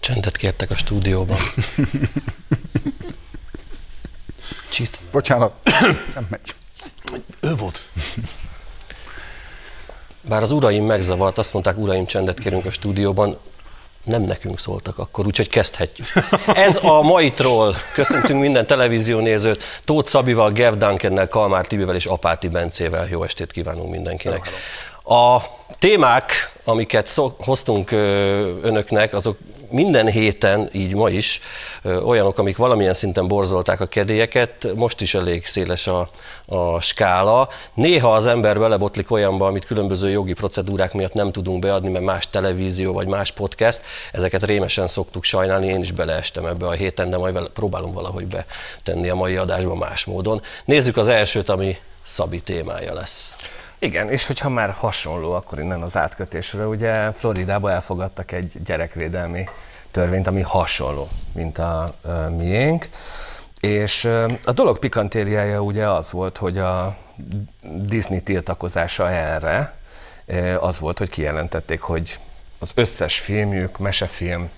Csendet kértek a stúdióban. Csit. Bocsánat, nem megy. Ő volt. Bár az uraim megzavart, azt mondták, uraim, csendet kérünk a stúdióban, nem nekünk szóltak akkor, úgyhogy kezdhetjük. Ez a mai troll. Köszöntünk minden televízió nézőt. Tóth Szabival, Gev Duncannel, Kalmár Tibivel és Apáti Bencével. Jó estét kívánunk mindenkinek. A témák, amiket szó, hoztunk önöknek, azok minden héten, így ma is, olyanok, amik valamilyen szinten borzolták a kedélyeket, most is elég széles a, a skála. Néha az ember belebotlik olyanba, amit különböző jogi procedúrák miatt nem tudunk beadni, mert más televízió vagy más podcast, ezeket rémesen szoktuk sajnálni, én is beleestem ebbe a héten, de majd próbálom valahogy betenni a mai adásba más módon. Nézzük az elsőt, ami Szabi témája lesz. Igen, és hogyha már hasonló, akkor innen az átkötésre, ugye Floridában elfogadtak egy gyerekvédelmi törvényt, ami hasonló, mint a, a miénk. És a dolog pikantériája ugye az volt, hogy a Disney tiltakozása erre az volt, hogy kijelentették, hogy az összes filmjük, mesefilm,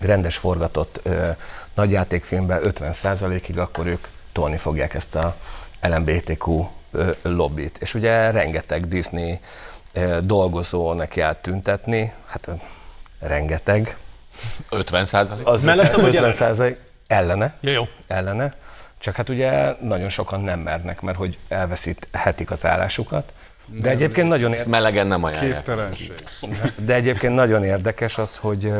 rendes forgatott ö, nagyjátékfilmben 50%-ig akkor ők tolni fogják ezt a LMBTQ lobbit. És ugye rengeteg Disney dolgozó neki állt tüntetni, hát rengeteg. 50 százalék? Az Mellette vagy 50 százalék ellene, Ja, jó. ellene, csak hát ugye nagyon sokan nem mernek, mert hogy elveszíthetik az állásukat. De egyébként nagyon érdekes. melegen nem ajánlják. Képtelenség. De egyébként nagyon érdekes az, hogy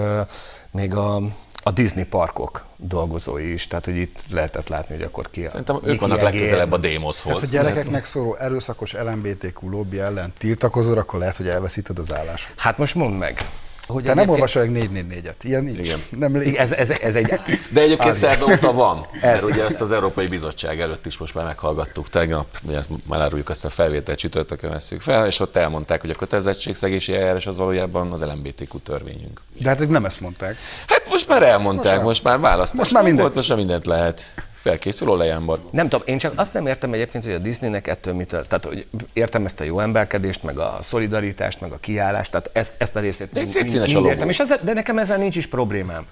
még a, a Disney parkok dolgozói is, tehát hogy itt lehetett látni, hogy akkor ki a... Szerintem ők vannak legközelebb a Tehát Démoszhoz. a gyerekeknek szóló erőszakos LMBTQ lobby ellen tiltakozol, akkor lehet, hogy elveszíted az állást. Hát most mondd meg. Hogy Te nem olvasol meg 444-et. Ilyen nincs. Igen. Nem lé... Igen, Ez, ez, ez egy... De egyébként szerda óta van, mert Ez. ugye ezt az Európai Bizottság előtt is most már meghallgattuk tegnap, ugye ezt már áruljuk ezt a felvételt csütörtökön veszük fel, és ott elmondták, hogy a kötelezettségszegési eljárás az valójában az LMBTQ törvényünk. De hát nem ezt mondták. Hát most már elmondták, Most most már választás Most már nem minden. volt, most már mindent lehet. Felkészül olajánbar. Nem tudom, én csak azt nem értem egyébként, hogy a Disneynek ettől mitől, tehát hogy értem ezt a jó emberkedést, meg a szolidaritást, meg a kiállást, tehát ezt, ezt a részét De mind- értem, és ezzel, de nekem ezzel nincs is problémám.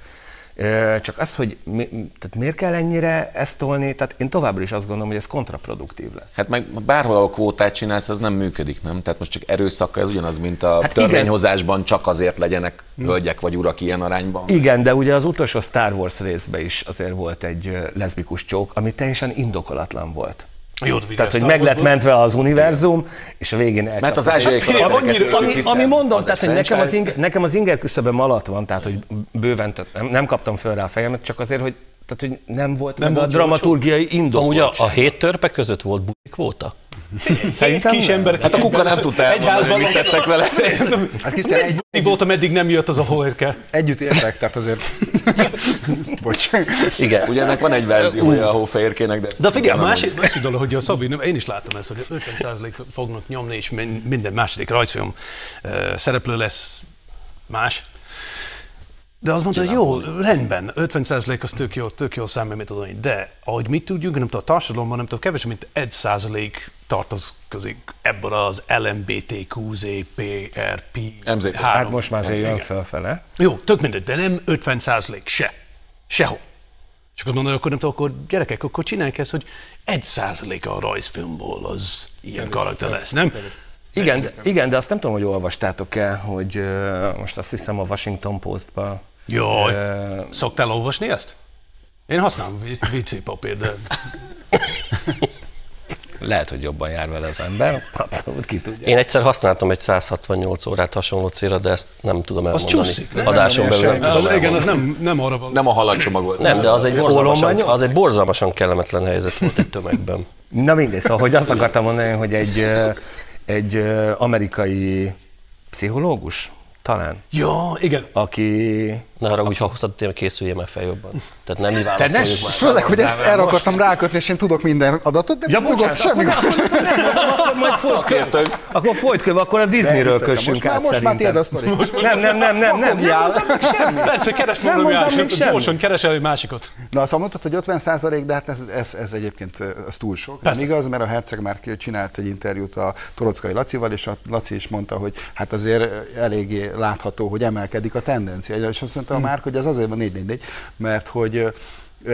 Csak az, hogy mi, tehát miért kell ennyire ezt tolni, tehát én továbbra is azt gondolom, hogy ez kontraproduktív lesz. Hát meg bárhol, ahol kvótát csinálsz, az nem működik, nem? Tehát most csak erőszakkal, ez ugyanaz, mint a Hát hát igen. törvényhozásban csak azért legyenek hölgyek vagy urak ilyen arányban. Igen, de ugye az utolsó Star Wars részben is azért volt egy leszbikus csók, ami teljesen indokolatlan volt. Jó, Tehát, hogy meg lett mentve az univerzum, és a végén Mert az elcsapott. ázsiai Hát, ami, ami, ami mondom, az tehát, hogy nekem az, inger, nekem az inger küszöböm alatt van, tehát, hogy bőven, tehát nem, nem kaptam föl rá a fejemet, csak azért, hogy, tehát, hogy nem volt nem meg volt a dramaturgiai Amúgy a, a hét törpe között volt buli kvóta? Szerintem Kis ember. Hát a kuka nem tudta elmondani, mit tettek vele. Hát hiszen egy, Mi voltam, eddig nem jött az a hoerke. együtt értek, tehát azért... Bocs. Igen. Ugye ennek van egy verziója a hófehérkének, de... De figyelj, a másik, másik dolog, hogy a Szabi, nem- én is látom ezt, hogy 50% fognak nyomni, és min- minden második rajzfilm szereplő lesz más. De azt mondta, hogy jó, rendben, 50% az tök jó, tök jó szám, mit tudom én. De ahogy mit tudjuk, nem tudom, a társadalomban nem tudom, kevesebb, mint 1% tartozkozik ebből az LMBTQZPRP. MZ. Hát most már azért jön felfele. Jó, tök mindegy, de nem 50 százalék se. Sehol. És akkor mondom, akkor nem tudom, akkor gyerekek, akkor csinálják ezt, hogy egy százalék a rajzfilmból az ilyen karakter lesz, nem? Igen, de, igen, de azt nem tudom, hogy olvastátok-e, hogy uh, most azt hiszem a Washington Postban Jaj, Ö, szoktál olvasni ezt? Én használom WC papír, de lehet, hogy jobban jár vele az ember, abszolút ki tudja. Én egyszer használtam egy 168 órát hasonló célra, de ezt nem tudom az elmondani. csúszik. nem? Adáson belül nem Nem, tudom Az, igen, az nem, nem arra van. Nem a halaccsomag volt. Nem, de az egy, borzalmasan, az egy borzalmasan kellemetlen helyzet volt egy tömegben. Na mindegy, szóval hogy azt akartam mondani, hogy egy, egy amerikai pszichológus talán, Ja, igen. aki... Ne arra úgy, ha hoztad, tényleg készüljél már fel jobban. Tehát nem mi ne válaszoljuk már. Főleg, hogy ezt már akartam most. rákötni, és én tudok minden adatot, de Ja, bocsánat, semmi. akkor, akkor, nem mondom, akkor majd folytköv, akkor a Disneyről kössünk át most már tiéd a sztori. Nem, nem, nem, nem, nem, keres Nem valami másikat, semmit. gyorsan keresel egy másikat. Na, azt mondtad, hogy 50 százalék, de hát ez, ez, ez egyébként ez túl sok. Persze. Nem igaz, mert a Herceg már csinált egy interjút a Torockai Lacival, és a Laci is mondta, hogy hát azért eléggé látható, hogy emelkedik a tendencia. És azt mondta a Márk, hogy ez azért van 4 4 mert hogy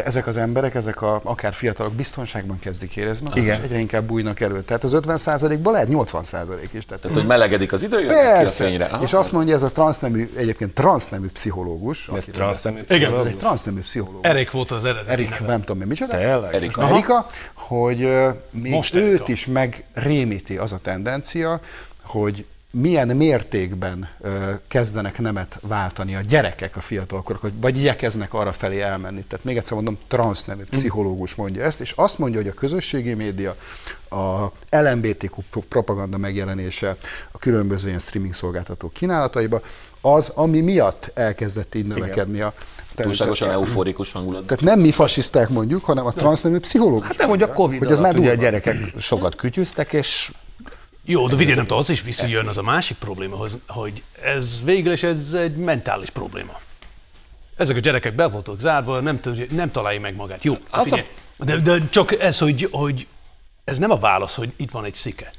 ezek az emberek, ezek a, akár fiatalok biztonságban kezdik érezni, maguk, Igen. és egyre inkább bújnak elő. Tehát az 50 ból lehet 80 is. Tehát, Tehát, hogy melegedik az idő, jönnek ki a Persze. Aha. És azt mondja ez a transznemű, egyébként transznemű pszichológus. Ez transznemű. Igen. Ez egy transznemű pszichológus. Erik volt az eredeti. Erik, neve. nem tudom én micsoda. Tényleg? Erika. Erika, hogy ö, még Most őt Erika. is megrémíti az a tendencia, hogy milyen mértékben ö, kezdenek nemet váltani a gyerekek, a fiatalkorok, vagy, vagy igyekeznek arra felé elmenni. Tehát még egyszer mondom, transznemű pszichológus mondja ezt, és azt mondja, hogy a közösségi média, a LMBTQ pro- propaganda megjelenése a különböző ilyen streaming szolgáltatók kínálataiba, az, ami miatt elkezdett így növekedni a Túlságosan euforikus hangulat. tehát nem mi fasiszták mondjuk, hanem a transznemű pszichológus. Hát nem, hogy a Covid hogy ez már ugye a gyerekek sokat kütyüztek, és Jó, de tudom, az is visszajön az a másik probléma, hogy- ez végül is ez egy mentális probléma. Ezek a gyerekek be voltak zárva, nem, tudja, nem találja meg magát. Jó, Az figyelj, de, de csak ez, hogy, hogy ez nem a válasz, hogy itt van egy szike.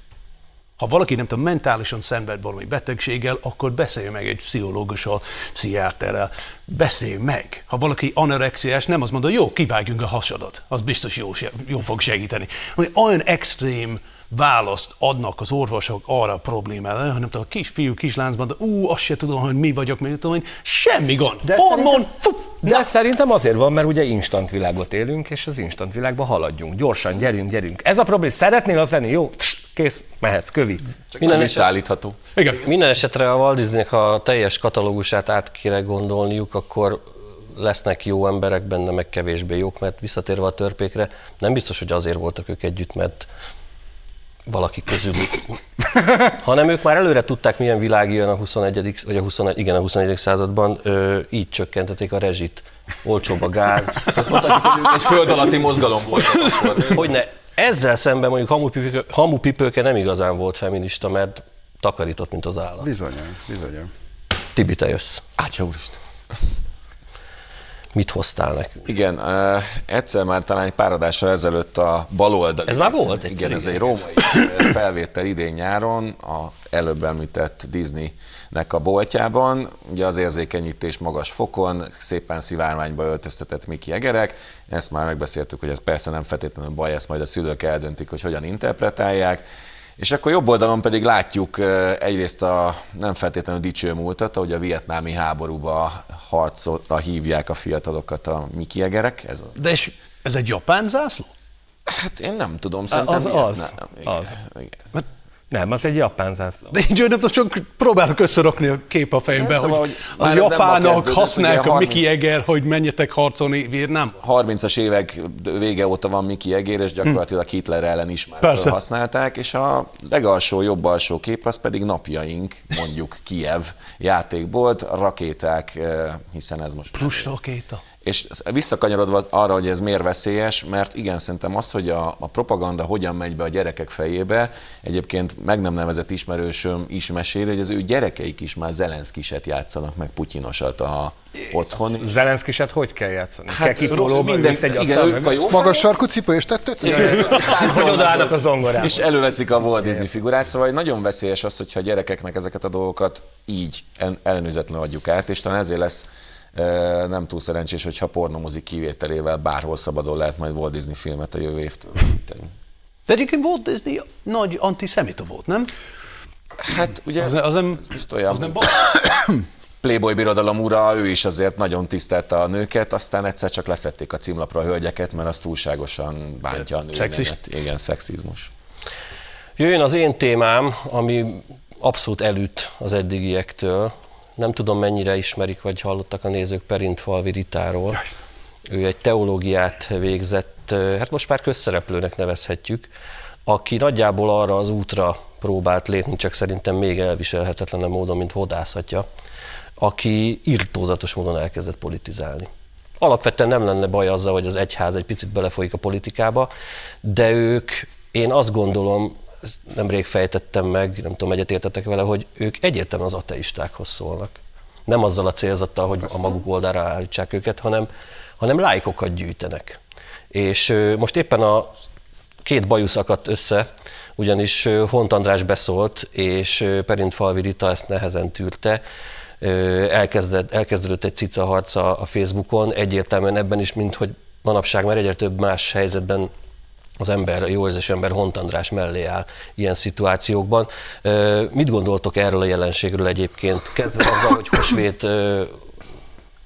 Ha valaki nem tudom, mentálisan szenved valami betegséggel, akkor beszélj meg egy pszichológussal, pszichiáterrel, beszélj meg. Ha valaki anorexiás, nem azt mondja, jó, kivágjunk a hasadat, az biztos jó, jó fog segíteni. Olyan extrém választ adnak az orvosok arra a problémára, hanem a kisfiú kisláncban, de ú, azt se tudom, hogy mi vagyok, mert tudom, hogy semmi gond. De Hormon, szerintem- fú, De ez szerintem azért van, mert ugye instant világot élünk, és az instant világban haladjunk. Gyorsan, gyerünk, gyerünk. Ez a probléma. Szeretnél az lenni? Jó, Tss, kész, mehetsz, kövi. Csak Minden visszaállítható. igen. Minden esetre a Walt Disneynek, ha a teljes katalógusát át kéne gondolniuk, akkor lesznek jó emberek benne, meg kevésbé jók, mert visszatérve a törpékre, nem biztos, hogy azért voltak ők együtt, mert valaki közülük. Hanem ők már előre tudták, milyen világ jön a 21. vagy a 21, igen, a 21. században, ö, így csökkentették a rezsit. Olcsóbb a gáz. Tehát mondhatjuk, hogy ők egy föld alatti mozgalom volt. akkor. Hogyne, ezzel szemben mondjuk hamupipőke, hamupipőke nem igazán volt feminista, mert takarított, mint az állat. Bizonyos, bizonyos. Tibi, te jössz. Átja úristen. Mit hoztál nekünk? Igen, uh, egyszer már talán egy pár adással ezelőtt a baloldali. Ez már volt egyszer, Igen, ez egy római felvétel idén nyáron, a előbb említett Disneynek a boltjában. Ugye az érzékenyítés magas fokon, szépen szivárványba öltöztetett Miki Egerek. Ezt már megbeszéltük, hogy ez persze nem feltétlenül baj, ezt majd a szülők eldöntik, hogy hogyan interpretálják. És akkor jobb oldalon pedig látjuk egyrészt a nem feltétlenül dicső múltat, ahogy a vietnámi háborúba harcolra hívják a fiatalokat a mikiegerek. Ez a, De és ez egy japán zászló? hát én nem tudom, szerintem az az, nem. Igen, az. Igen. Nem, az egy japán zászló. De így nem tudom, csak próbálok összerakni a kép a fejembe, Szóval, hogy, hogy a japánok használják a 30 Mickey Eger, hogy menjetek harcolni Vietnámba. 30-as évek vége óta van Miki Egér, és gyakorlatilag Hitler ellen is már Persze. használták, és a legalsó, jobb alsó kép az pedig napjaink, mondjuk Kiev játékbolt, rakéták, eh, hiszen ez most Plusz rakéta. És visszakanyarodva arra, hogy ez miért veszélyes, mert igen, szerintem az, hogy a, a propaganda hogyan megy be a gyerekek fejébe, egyébként meg nem nevezett ismerősöm is meséli, hogy az ő gyerekeik is már Zelenszkiset játszanak, meg Putyinosat a, otthon. Zelenszkiset hogy kell játszani? Hát, kell Hát kipolóba, minden, egy igen, ők a jó Magas sarkú cipő és tettet? Hogy odaállnak a zongorába. És előveszik a Walt Disney figurát, szóval nagyon veszélyes az, hogyha a gyerekeknek ezeket a dolgokat így el- ellenőrizetlenül adjuk át, és talán ezért lesz nem túl szerencsés, hogyha pornomozik kivételével bárhol szabadon lehet majd Walt Disney filmet a jövő évtől. De egyébként volt Disney nagy antiszemita volt, nem? Hát ugye Az, az nem, most olyan, az nem. Playboy birodalom ura, ő is azért nagyon tisztelte a nőket, aztán egyszer csak leszették a címlapra a hölgyeket, mert az túlságosan bántja a nemet. Igen, szexizmus. Jöjjön az én témám, ami abszolút elüt az eddigiektől. Nem tudom, mennyire ismerik, vagy hallottak a nézők Perintfalvi Ritáról. Ő egy teológiát végzett, hát most már közszereplőnek nevezhetjük, aki nagyjából arra az útra próbált lépni, csak szerintem még elviselhetetlenebb módon, mint hodászatja, aki irtózatos módon elkezdett politizálni. Alapvetően nem lenne baj azzal, hogy az egyház egy picit belefolyik a politikába, de ők, én azt gondolom, ezt nemrég fejtettem meg, nem tudom, egyetértetek vele, hogy ők egyértelműen az ateistákhoz szólnak. Nem azzal a célzattal, hogy a maguk oldalra állítsák őket, hanem, hanem lájkokat gyűjtenek. És most éppen a két bajusz akadt össze, ugyanis Hont András beszólt, és ö, Perint Falvi Rita ezt nehezen tűrte, elkezdett, elkezdődött egy cica harca a Facebookon, egyértelműen ebben is, mint hogy manapság már egyre több más helyzetben az ember, a jó érzés ember Hont András mellé áll ilyen szituációkban. Mit gondoltok erről a jelenségről egyébként? Kezdve azzal, hogy Hosvét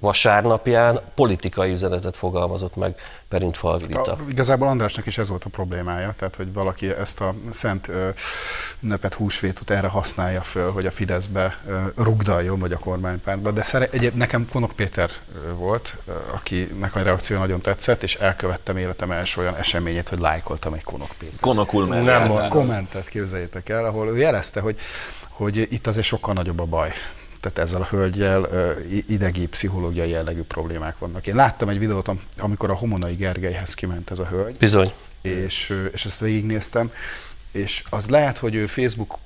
vasárnapján politikai üzenetet fogalmazott meg Perint Falvi Rita. A, igazából Andrásnak is ez volt a problémája, tehát hogy valaki ezt a szent ö, ünnepet, húsvétot erre használja föl, hogy a Fideszbe ö, rugdaljon, vagy a kormánypártba. De szere, egyéb, nekem Konok Péter volt, ö, akinek a reakció nagyon tetszett, és elkövettem életem első olyan eseményét, hogy lájkoltam egy Konok Péter. Konokul. Nem álltál. kommentet képzeljétek el, ahol ő jelezte, hogy, hogy itt azért sokkal nagyobb a baj. Tehát ezzel a hölgyel idegi, pszichológiai jellegű problémák vannak. Én láttam egy videót, am- amikor a Homonai Gergelyhez kiment ez a hölgy, Bizony. és, és ezt végignéztem, és az lehet, hogy ő Facebook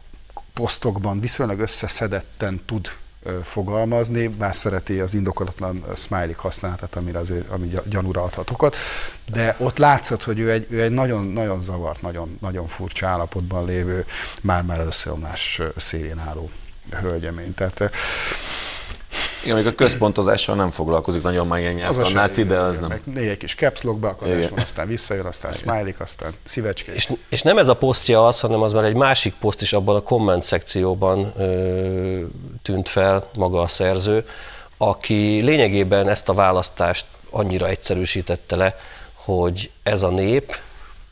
posztokban viszonylag összeszedetten tud fogalmazni, bár szereti az indokolatlan smiley használatát, amire azért, ami gy- gyanúra adhat okot, de ott látszott, hogy ő egy, ő egy nagyon, nagyon zavart, nagyon, nagyon furcsa állapotban lévő, már-már összeomlás szélén álló hölgyemény. Tehát ö, Igen, még a központozással nem foglalkozik nagyon már ilyen az a se- de az nem. egy kis caps lock beakadás van, aztán visszajön, aztán smiley, aztán szívecske. És, és nem ez a posztja az, hanem az már egy másik poszt is abban a komment szekcióban ö, tűnt fel maga a szerző, aki lényegében ezt a választást annyira egyszerűsítette le, hogy ez a nép,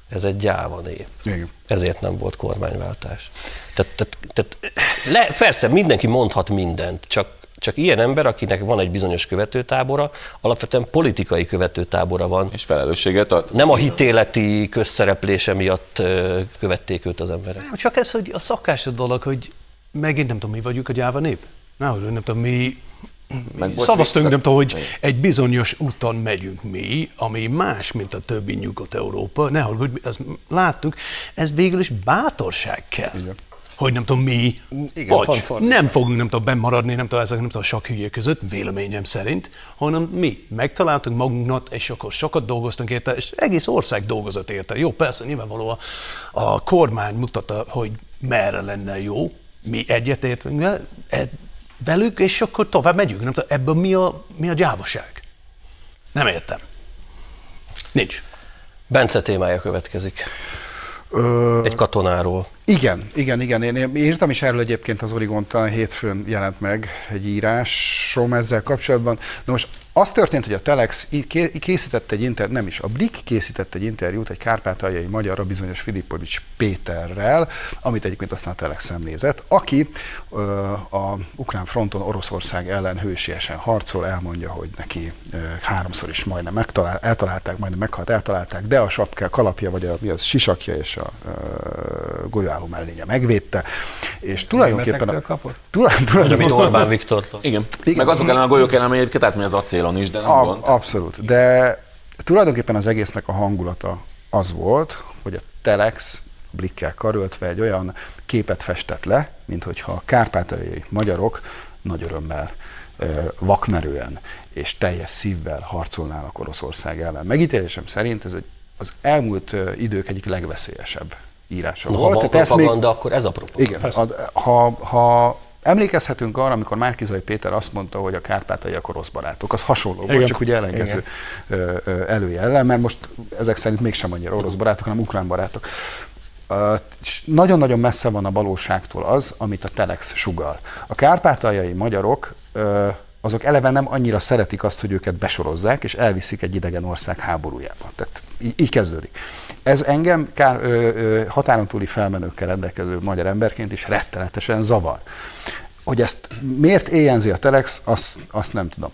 ez egy gyáva nép. Igen. Ezért nem volt kormányváltás. Tehát, tehát, tehát le, persze mindenki mondhat mindent, csak, csak ilyen ember, akinek van egy bizonyos követőtábora, alapvetően politikai követőtábora van. És felelősséget ad. Nem a hitéleti közszereplése miatt követték őt az emberek. Nem, csak ez, hogy a szakás dolog, hogy megint nem tudom, mi vagyunk a gyáva nép. Nehogy, nem tudom, mi szavaztunk, nem tudom, hogy egy bizonyos úton megyünk mi, ami más, mint a többi Nyugat-Európa. Ne hogy ezt láttuk, ez végül is bátorság kell. Igen. Hogy nem tudom, mi, Igen, vagy nem fogunk nem tudom, bemaradni, nem tudom, ezek nem tudom, sok hülye között, véleményem szerint, hanem mi megtaláltunk magunknak, és akkor sokat dolgoztunk érte, és egész ország dolgozott érte. Jó, persze, nyilvánvalóan a, kormány mutatta, hogy merre lenne jó, mi egyetértünk ed- velük, és akkor tovább megyünk. Nem tudom, ebből mi a, mi a gyávaság? Nem értem. Nincs. Bence témája következik. Ö, Egy katonáról. Igen, igen, igen. Én írtam is erről egyébként az Origon, talán hétfőn jelent meg egy írásom ezzel kapcsolatban. De most az történt, hogy a Telex készített egy interjút, nem is, a Blik készített egy interjút egy kárpátaljai magyarra bizonyos Filipovics Péterrel, amit egyébként aztán a Telex szemlézett, aki ö, a ukrán fronton Oroszország ellen hősiesen harcol, elmondja, hogy neki ö, háromszor is majdnem megtalál, eltalálták, majdnem meghalt, eltalálták, de a sapka, kalapja, vagy a, mi az, sisakja és a ö, golyóálló mellénye megvédte, és tulajdonképpen... Németektől kapott? Amit tulajdonképpen Orbán Viktortól. Igen. Igen. Meg azok ellen a golyók ellen, egyébként átmegy az acélon is, de nem A, gond. abszolút. De tulajdonképpen az egésznek a hangulata az volt, hogy a Telex blikkel karöltve egy olyan képet festett le, mint hogyha a kárpátaljai magyarok nagy örömmel, vakmerően és teljes szívvel harcolnának Oroszország ellen. Megítélésem szerint ez egy, az elmúlt idők egyik legveszélyesebb írása Na, ha volt. van Tehát ezt még- propaganda, akkor ez a propaganda. igen, ha, ha emlékezhetünk arra, amikor Márkizai Péter azt mondta, hogy a kárpátaljak orosz barátok, az hasonló volt, Igen. csak ugye ellenkező ö, előjellel, mert most ezek szerint mégsem annyira orosz barátok, hanem ukrán barátok. Nagyon-nagyon messze van a valóságtól az, amit a Telex sugal. A kárpátaljai magyarok azok eleve nem annyira szeretik azt, hogy őket besorozzák, és elviszik egy idegen ország háborújába. Tehát így, így kezdődik. Ez engem kár, ö, ö, határon túli felmenőkkel rendelkező magyar emberként is rettenetesen zavar. Hogy ezt miért éjjenzi a Telex, azt, azt nem tudom.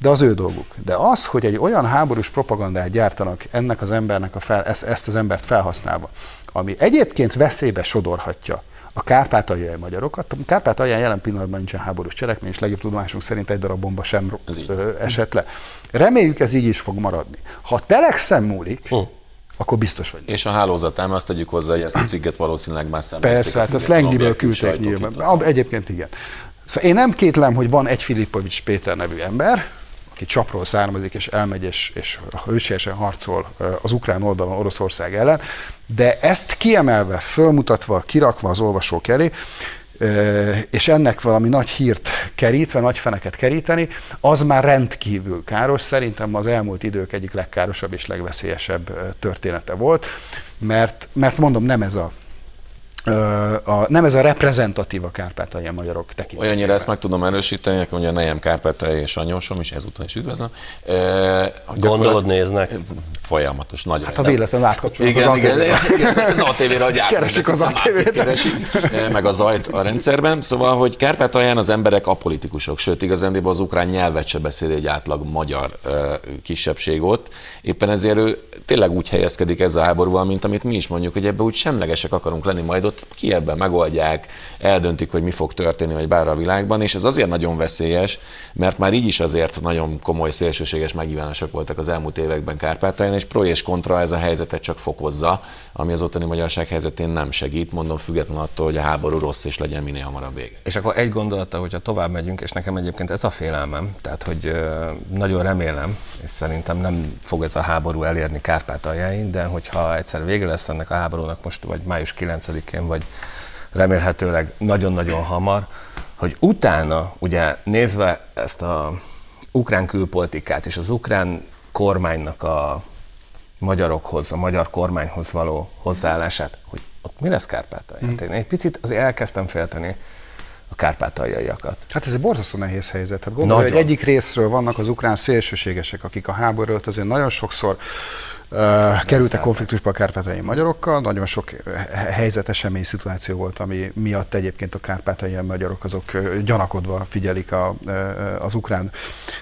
De az ő dolguk. De az, hogy egy olyan háborús propagandát gyártanak ennek az embernek a fel, ezt, ezt az embert felhasználva, ami egyébként veszélybe sodorhatja a kárpátaljai magyarokat. A kárpátalján jelen pillanatban nincsen háborús cselekmény, és legjobb tudomásunk szerint egy darab bomba sem ö, esett le. Reméljük ez így is fog maradni. Ha telexen múlik, hm akkor biztos vagy. És a hálózatám, azt tegyük hozzá, hogy ezt a cikket valószínűleg már szemleszték. Persze, hát ezt Lengiből küldték nyilván. Egyébként igen. Szóval én nem kétlem, hogy van egy Filipovics Péter nevű ember, aki csapról származik, és elmegy, és, és hősiesen harcol az ukrán oldalon Oroszország ellen, de ezt kiemelve, fölmutatva, kirakva az olvasók elé, és ennek valami nagy hírt kerítve, nagy feneket keríteni, az már rendkívül káros. Szerintem az elmúlt idők egyik legkárosabb és legveszélyesebb története volt, mert, mert mondom, nem ez a a, nem ez a reprezentatív a kárpátaljai magyarok tekintetében. Olyannyira ezt meg tudom erősíteni, hogy ugye nejem kárpátaljai és anyósom is, ezúttal is üdvözlöm. E, Gondolod néznek? Folyamatos, nagyon. Hát a véletlenül átkapcsolunk igen, az igen, igen, igen, az ATV-re adják. Keresik az ATV-t. meg a zajt a rendszerben. Szóval, hogy Kárpátalján az emberek apolitikusok, sőt igazándiból az ukrán nyelvet se beszél egy átlag magyar kisebbség ott. Éppen ezért ő tényleg úgy helyezkedik ez a háborúval, mint amit mi is mondjuk, hogy ebbe úgy semlegesek akarunk lenni majd ott ott Kievben megoldják, eldöntik, hogy mi fog történni, vagy bár a világban, és ez azért nagyon veszélyes, mert már így is azért nagyon komoly szélsőséges megnyilvánások voltak az elmúlt években Kárpátalján, és pro és kontra ez a helyzetet csak fokozza, ami az ottani magyarság helyzetén nem segít, mondom független attól, hogy a háború rossz és legyen minél hamarabb vége. És akkor egy gondolata, hogyha tovább megyünk, és nekem egyébként ez a félelmem, tehát hogy nagyon remélem, és szerintem nem fog ez a háború elérni Kárpátaljáin, de hogyha egyszer vége lesz ennek a háborúnak most, vagy május 9-én, vagy remélhetőleg nagyon-nagyon hamar, hogy utána, ugye nézve ezt a ukrán külpolitikát és az ukrán kormánynak a magyarokhoz, a magyar kormányhoz való hozzáállását, hogy ott mi lesz Kárpátalján? Hmm. Én egy picit azért elkezdtem félteni a kárpátaljaiakat. Hát ez egy borzasztó nehéz helyzet. Hát gondolj, hogy egyik részről vannak az ukrán szélsőségesek, akik a háborút azért nagyon sokszor kerültek konfliktusba a kárpátaljai magyarokkal, nagyon sok helyzet, esemény, szituáció volt, ami miatt egyébként a kárpátaljai magyarok azok gyanakodva figyelik a, az ukrán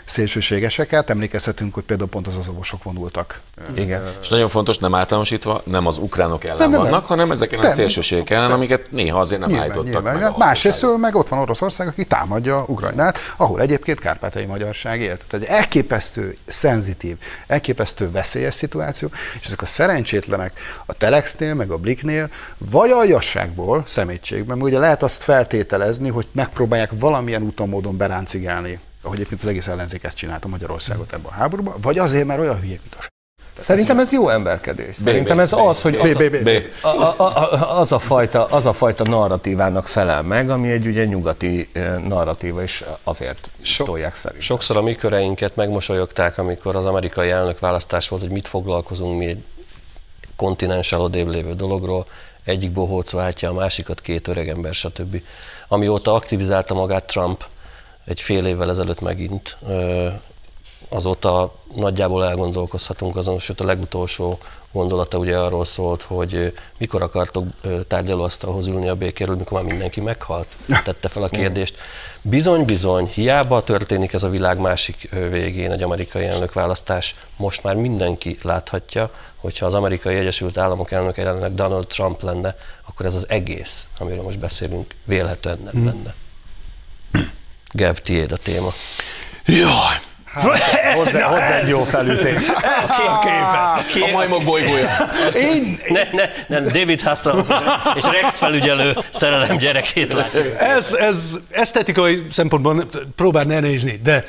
szélsőségeseket. Emlékezhetünk, hogy például pont az azovosok vonultak. Igen. És nagyon fontos, nem általánosítva, nem az ukránok ellen nem, nem, vannak, nem. hanem ezeken a szélsőségek ellen, amiket néha azért nem nyilván, állítottak nyilván. meg. Másrészt meg ott van Oroszország, aki támadja Ukrajnát, ahol egyébként kárpátai magyarság élt. Tehát egy elképesztő, szenzitív, elképesztő veszélyes szituáció, információ, és ezek a szerencsétlenek a Telexnél, meg a Bliknél, vagy a aljasságból, szemétségben, ugye lehet azt feltételezni, hogy megpróbálják valamilyen úton, módon beráncigálni ahogy egyébként az egész ellenzék ezt csinálta Magyarországot ebben a háborúban, vagy azért, mert olyan hülyék, mint a Szerintem ez jó emberkedés. Szerintem ez az, hogy az a, az, a fajta, az a fajta narratívának felel meg, ami egy ugye nyugati narratíva, és azért so, tolják szerintem. Sokszor a mi köreinket megmosolyogták, amikor az amerikai elnök választás volt, hogy mit foglalkozunk mi egy kontinenssel odébb lévő dologról, egyik bohóc váltja a másikat, két öregember, stb. Amióta aktivizálta magát Trump, egy fél évvel ezelőtt megint azóta nagyjából elgondolkozhatunk azon, sőt a legutolsó gondolata ugye arról szólt, hogy mikor akartok tárgyalóasztalhoz ülni a békéről, mikor már mindenki meghalt, tette fel a kérdést. Bizony, bizony, hiába történik ez a világ másik végén egy amerikai elnökválasztás, most már mindenki láthatja, hogyha az amerikai Egyesült Államok elnöke jelenleg Donald Trump lenne, akkor ez az egész, amiről most beszélünk, vélhetően nem hmm. lenne. Gev, tiéd a téma. Jaj, Hát, hozzá, hozzá egy jó felütés. Ez a képe. A majmok bolygója. Én... Ne, ne, ne, David Hassan és Rex felügyelő szerelem gyerekét látjuk. Ez, ez esztetikai szempontból próbál ne nézni, de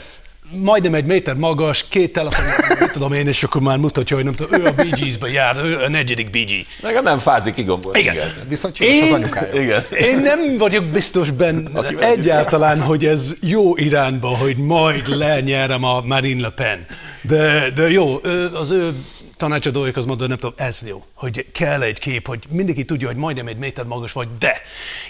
majdnem egy méter magas, két telefon, mit tudom én, és akkor már mutatja, hogy nem tudom, ő a Bee Gees-be jár, ő a negyedik Bee Gee. Nekem nem fázik igomból. Igen. Igen. Viszont én, az anyukája. Igen. Én nem vagyok biztos benne egyáltalán, hogy ez jó irányba, hogy majd lenyerem a Marine Le Pen. De, de jó, az ő tanácsadóik az mondta, nem tudom, ez jó, hogy kell egy kép, hogy mindenki tudja, hogy majdnem egy méter magas vagy, de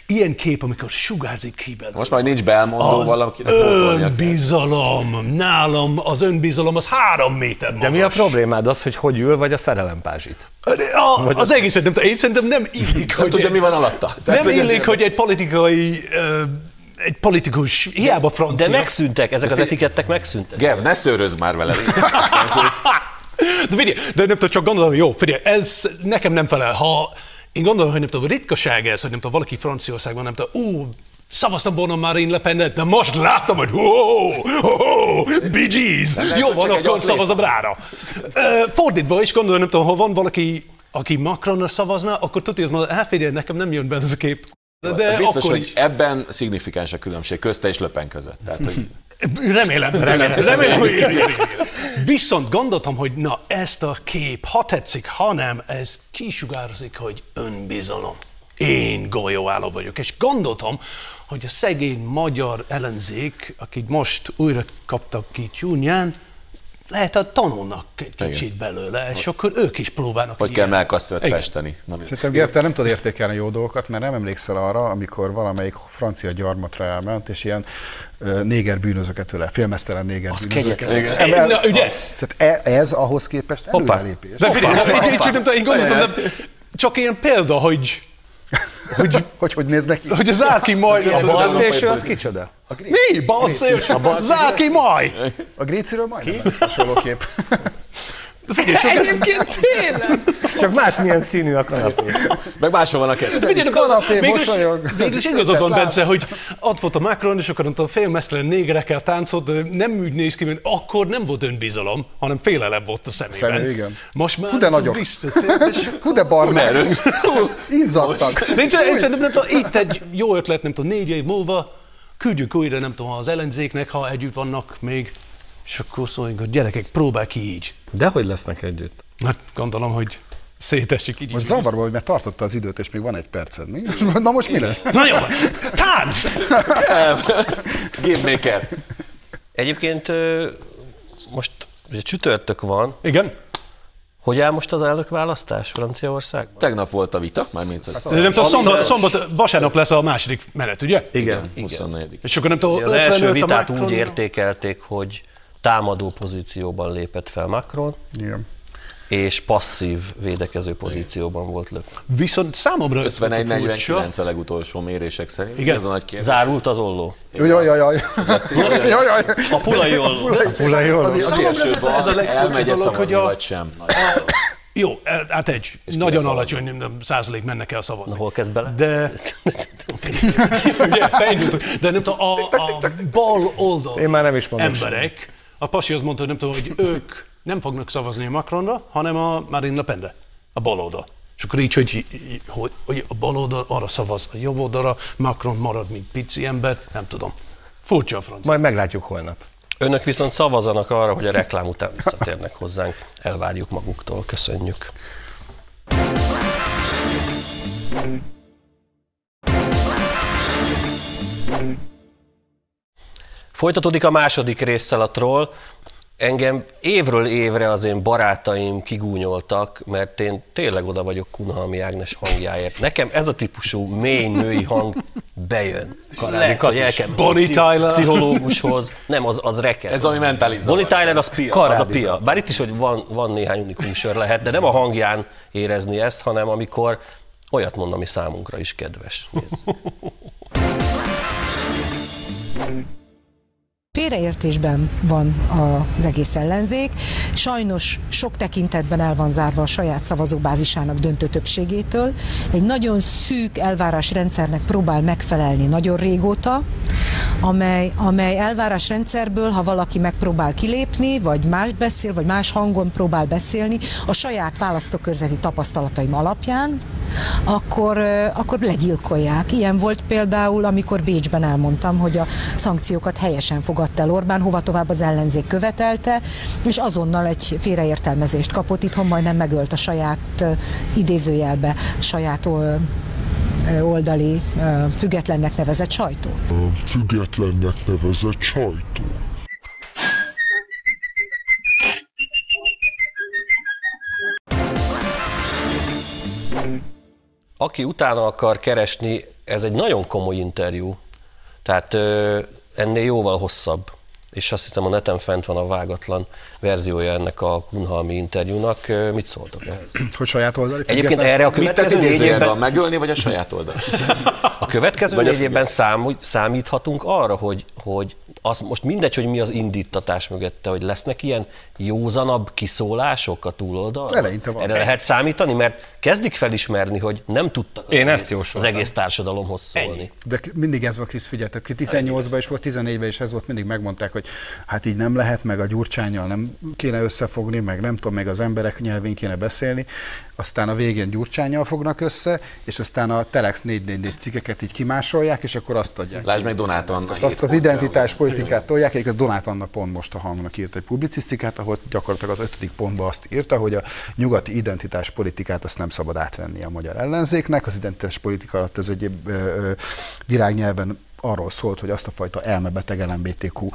ilyen kép, amikor sugárzik ki belőle. Most majd nincs belmondó az valakinek Önbizalom, nálam az önbizalom az három méter magas. De mi a problémád az, hogy hogy ül, vagy a szerelempázsit? A, vagy az egészet nem én szerintem nem illik, hogy... tudja, mi van alatta. Tehát, nem illik, hogy egy politikai egy politikus, hiába francia. De megszűntek, ezek az etikettek megszűntek. Gev, ne szőrözz már vele. De figyelj, de nem tudom, csak gondolom, jó, figyelj, ez nekem nem felel. Ha én gondolom, hogy nem tudom, ritkaság ez, hogy nem tudom, valaki Franciaországban nem tudom, ó, szavaztam volna Marine Le Pen, de most láttam, hogy Bee Gees, lehet, jó van, akkor szavazom rára. Fordítva is gondolom, nem tudom, ha van valaki, aki Macronra szavazna, akkor tudja, hogy mondja, hát figyelj, nekem nem jön be ez a kép. De Ez biztos, akkor hogy is. ebben szignifikáns a különbség közte és Löpen között. Tehát, hogy Remélem, remélem, remélem, hogy igen, igen, igen. Viszont gondoltam, hogy na ezt a kép, ha tetszik, ha nem, ez kisugárzik, hogy önbizalom. Én golyóálló vagyok, és gondoltam, hogy a szegény magyar ellenzék, akik most újra kaptak ki csúnyán, lehet a tanulnak egy kicsit belőle, és akkor ők is próbálnak hogy ilyen. kell melkasszövet Igen. festeni. Na, Szerintem Gev, te nem tudod értékelni jó dolgokat, mert nem emlékszel arra, amikor valamelyik francia gyarmatra elment, és ilyen ö, néger bűnözöket tőle, filmesztelen néger bűnözöket. kegyetlen. Emel- Na, ugye? Szóval e- ez ahhoz képest Hoppá. előrelépés. De figyelj, nem tudom, én gondoltam, de csak ilyen példa, hogy, hogy, Hogy hogy néz neki? hogy az Árki majd... A nem tudom, balszélső az kicsoda? Mi? Balszélső? Zárki maj! A Gréciről majdnem lett kép. Figyelj, csak Egyébként tényleg. Csak más milyen színű a kanapé. Meg máshol van a kettő. Figyeljetek, kanapé, végül mosolyog. végül is igazad van. Bence, hogy ott volt a Macron, és akkor tudom, félmesztelen négerekkel táncolt, de nem úgy néz ki, mint akkor nem volt önbizalom, hanem félelem volt a szemében. Szemű, igen. Most már Hú, de nagyok. Hú, de barnák. Izzadtak. Szerintem nem tudom, itt egy jó ötlet, nem tudom, négy év múlva küldjük újra, nem tudom, az ellenzéknek, ha együtt vannak még, és akkor szóljunk, hogy gyerekek, próbál ki így. De hogy lesznek együtt? Hát gondolom, hogy szétesik így. Most zavarba, hogy mert tartotta az időt, és még van egy perced. Mi? Na most mi lesz? Na jó, tánc! Game Maker. Egyébként most ugye csütörtök van, Igen? hogy áll most az elnökválasztás Franciaországban? Tegnap volt a vita, mármint hogy Nem tudom, szombat, szombat, vasárnap lesz a második menet, ugye? Igen. 24. És akkor nem tudom, Az első 55 a vitát Macron- úgy értékelték, hogy támadó pozícióban lépett fel Macron, Igen. és passzív védekező pozícióban volt Le Pen. Viszont számomra ez volt a furcsa. 51-49 a legutolsó mérések szerint. Igen. Ez a nagy kérdés. Zárult az olló. Jaj, jaj, jaj. Hogy Jaj, jaj. A pulai olló. Az, Az első ez a van, legfurcsább elmegy dolog, szavazni, hogy a- vagy sem. Jó, hát egy ki nagyon alacsony nem, nem, százalék mennek el szavazni. Na, hol kezd bele? De... Ugye. De nem tudom, a, a bal oldal Én már nem is mondok emberek, a pasi azt mondta, hogy nem tudom, hogy ők nem fognak szavazni a Macronra, hanem a Marine Le Penre, a bal oldal. És akkor így, hogy, hogy, hogy a bal oldal arra szavaz, a jobb oldalra Macron marad, mint pici ember, nem tudom. Furcsa a francia. Majd meglátjuk holnap. Önök viszont szavazanak arra, hogy a reklám után visszatérnek hozzánk. Elvárjuk maguktól. Köszönjük. Folytatódik a második résszel a troll. Engem évről évre az én barátaim kigúnyoltak, mert én tényleg oda vagyok Kunhalmi Ágnes hangjáért. Nekem ez a típusú mély női hang bejön. Lehet, hogy el kell Bonnie Tyler. pszichológushoz. Nem, az, az reket. Ez ami mentális zavar. Bonnie Tyler az pia, az a Karádi. pia. Bár itt is, hogy van, van néhány unikum sör lehet, de nem a hangján érezni ezt, hanem amikor olyat mond, ami számunkra is kedves. Nézd. Félreértésben van az egész ellenzék. Sajnos sok tekintetben el van zárva a saját szavazóbázisának döntő többségétől. Egy nagyon szűk elvárásrendszernek próbál megfelelni nagyon régóta, amely, amely elvárásrendszerből, ha valaki megpróbál kilépni, vagy más beszél, vagy más hangon próbál beszélni, a saját választókörzeti tapasztalataim alapján, akkor, akkor legyilkolják. Ilyen volt például, amikor Bécsben elmondtam, hogy a szankciókat helyesen fogadta el Orbán, hova tovább az ellenzék követelte, és azonnal egy félreértelmezést kapott, itthon majdnem megölt a saját idézőjelbe, saját oldali függetlennek nevezett sajtó. függetlennek nevezett sajtó. Aki utána akar keresni, ez egy nagyon komoly interjú. Tehát ennél jóval hosszabb. És azt hiszem a neten fent van a vágatlan verziója ennek a Kunhalmi interjúnak. Mit szóltok ehhez? Hogy saját oldali Egyébként erre a következő négy idézőjelben? évben... Megölni, vagy a saját oldal? A következő négy évben szám, számíthatunk arra, hogy, hogy az most mindegy, hogy mi az indítatás mögötte, hogy lesznek ilyen józanabb kiszólások a túloldalon? Eleinte van. Erre lehet számítani, mert kezdik felismerni, hogy nem tudtak az, Én egész, ezt az jósoltam. egész társadalomhoz szólni. De mindig ez van, Krisz, figyelj, tehát 18-ban is volt, 14-ben is ez volt, mindig megmondták, hogy hát így nem lehet, meg a gyurcsányjal nem kéne összefogni, meg nem tudom, meg az emberek nyelvén kéne beszélni, aztán a végén gyurcsányjal fognak össze, és aztán a Telex 444 cikkeket így kimásolják, és akkor azt adják. Lásd meg Donát Anna. Tehát azt az identitás politikát tolják, egyébként Donát Anna pont most a hangnak írt egy publicisztikát, ahol gyakorlatilag az ötödik pontban azt írta, hogy a nyugati identitás politikát azt nem szabad átvenni a magyar ellenzéknek. Az identitás politika alatt ez egy virágnyelven arról szólt, hogy azt a fajta elmebeteg LMBTQ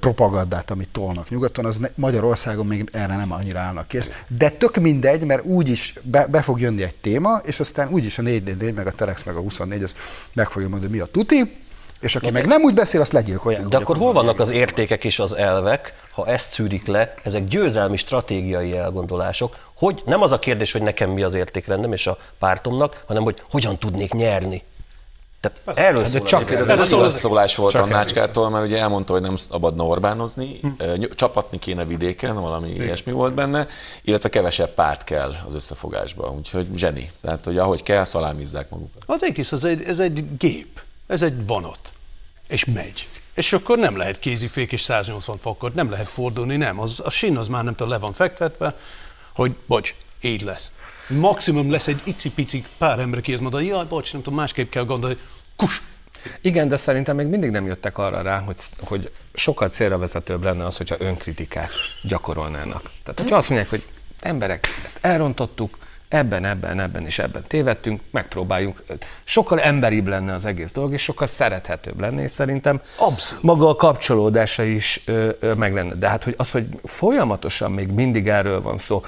propagandát, amit tolnak nyugaton, az ne, Magyarországon még erre nem annyira állnak kész. De tök mindegy, mert úgyis be, be fog jönni egy téma, és aztán úgyis a 444, meg a Telex, meg a 24, az meg fogja mondani, mi a tuti, és aki meg nem úgy beszél, azt legyilkolják. De akkor hol vannak az értékek és az elvek, ha ezt szűrik le, ezek győzelmi stratégiai elgondolások, hogy nem az a kérdés, hogy nekem mi az értékrendem és a pártomnak, hanem hogy hogyan tudnék nyerni. Tehát erről szól csak- az Ez egy igaz szólás volt Csak Annácskától, mert ugye elmondta, hogy nem szabadna Orbánozni, ny- csapatni kéne vidéken, valami ilyesmi volt benne, illetve kevesebb párt kell az összefogásba, úgyhogy zseni. Tehát, hogy ahogy kell, szalámizzák magukat. Az egész, az egy, ez egy gép, ez egy vonat, és megy. És akkor nem lehet kézifék és 180 fokot, nem lehet fordulni, nem. Az, a sín az már nem tudom, le van fektetve, hogy bocs, így lesz. Maximum lesz egy icipici pár ember, aki azt mondja, jaj, bocs, nem tudom, másképp kell gondolni, kus, Igen, de szerintem még mindig nem jöttek arra rá, hogy, hogy sokkal célra vezetőbb lenne az, hogyha önkritikát gyakorolnának. Tehát, hogyha azt mondják, hogy emberek, ezt elrontottuk, ebben, ebben, ebben és ebben tévedtünk, megpróbáljunk. Sokkal emberibb lenne az egész dolog, és sokkal szerethetőbb lenne, és szerintem Abszolút. maga a kapcsolódása is ö, ö, meg lenne. De hát, hogy az, hogy folyamatosan még mindig erről van szó,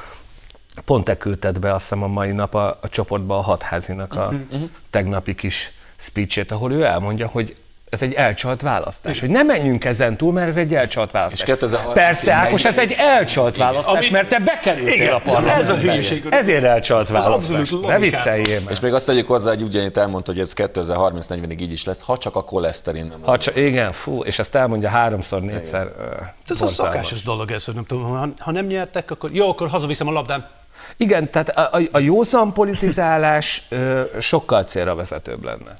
pont te küldted be azt hiszem a mai nap a, a csoportba a hatházinak a Mhm, tegnapi kis speechét, ahol ő elmondja, hogy ez egy elcsalt választás. Hogy ne menjünk ezen túl, mert ez egy elcsalt választás. És 2030-ig Persze, Ákos, ez egy elcsalt választás, Ami- mert te bekerültél Igen, a parlamentbe. ez a hülyeség. Ezért elcsalt választás. abszolút Ne vicceljél. És még azt tegyük hozzá, hogy ugyanitt elmondta, hogy ez 2030-40-ig így is lesz, ha csak a koleszterin nem Ha csak, igen, fú, és ezt elmondja háromszor, négyszer. ö, ez a szokásos dolog ez, hogy nem tudom, ha, ha nem nyertek, akkor jó, akkor hazaviszem a labdám. Igen, tehát a, a, a józan politizálás ö, sokkal célra vezetőbb lenne.